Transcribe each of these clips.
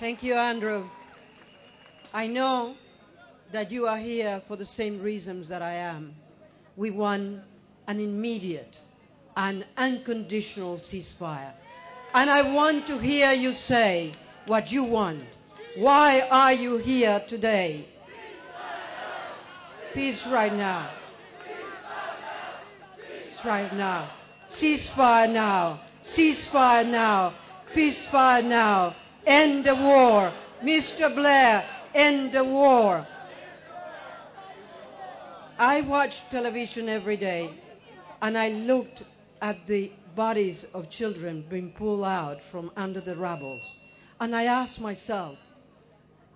Thank you, Andrew. I know that you are here for the same reasons that I am. We want an immediate and unconditional ceasefire. And I want to hear you say what you want. Why are you here today? Peace right now. Peace right now. Ceasefire now. Ceasefire now. Ceasefire now. End the war. Mr. Blair, end the war. I watch television every day and I looked at the bodies of children being pulled out from under the rubble. And I asked myself,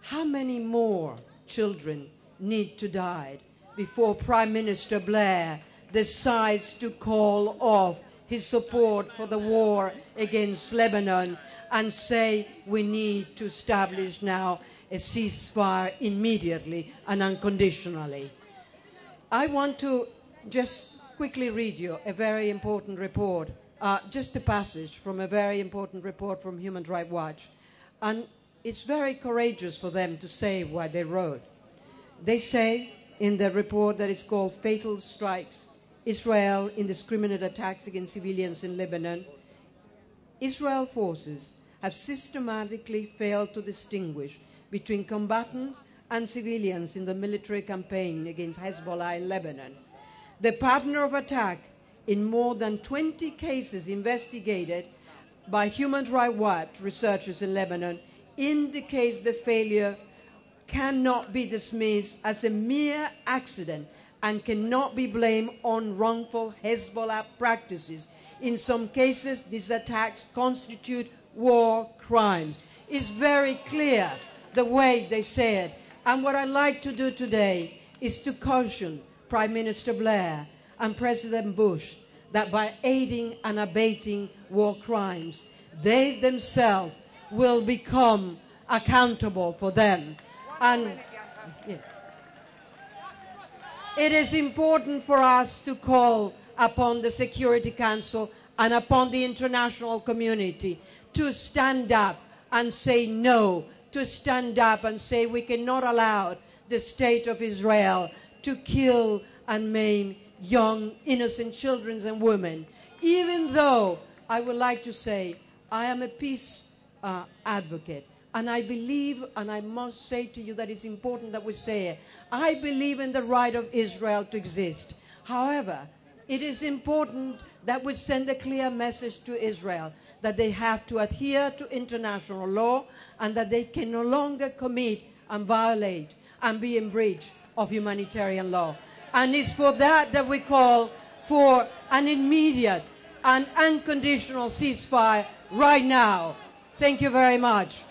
how many more children need to die before Prime Minister Blair decides to call off his support for the war against Lebanon and say we need to establish now a ceasefire immediately and unconditionally. I want to just quickly read you a very important report, uh, just a passage from a very important report from Human Rights Watch. And it's very courageous for them to say what they wrote. They say in the report that is called Fatal Strikes Israel Indiscriminate Attacks Against Civilians in Lebanon. Israel forces have systematically failed to distinguish between combatants and civilians in the military campaign against Hezbollah in Lebanon. The pattern of attack in more than 20 cases investigated by Human Rights Watch researchers in Lebanon indicates the failure cannot be dismissed as a mere accident and cannot be blamed on wrongful Hezbollah practices. In some cases, these attacks constitute war crimes. It's very clear the way they say it. And what I'd like to do today is to caution Prime Minister Blair and President Bush that by aiding and abating war crimes, they themselves will become accountable for them. And it is important for us to call upon the Security Council and upon the international community to stand up and say no, to stand up and say we cannot allow the state of Israel to kill and maim young, innocent children and women. Even though I would like to say I am a peace uh, advocate. And I believe, and I must say to you that it's important that we say it, I believe in the right of Israel to exist. However, it is important that we send a clear message to Israel that they have to adhere to international law and that they can no longer commit and violate and be in breach of humanitarian law. And it's for that that we call for an immediate and unconditional ceasefire right now. Thank you very much.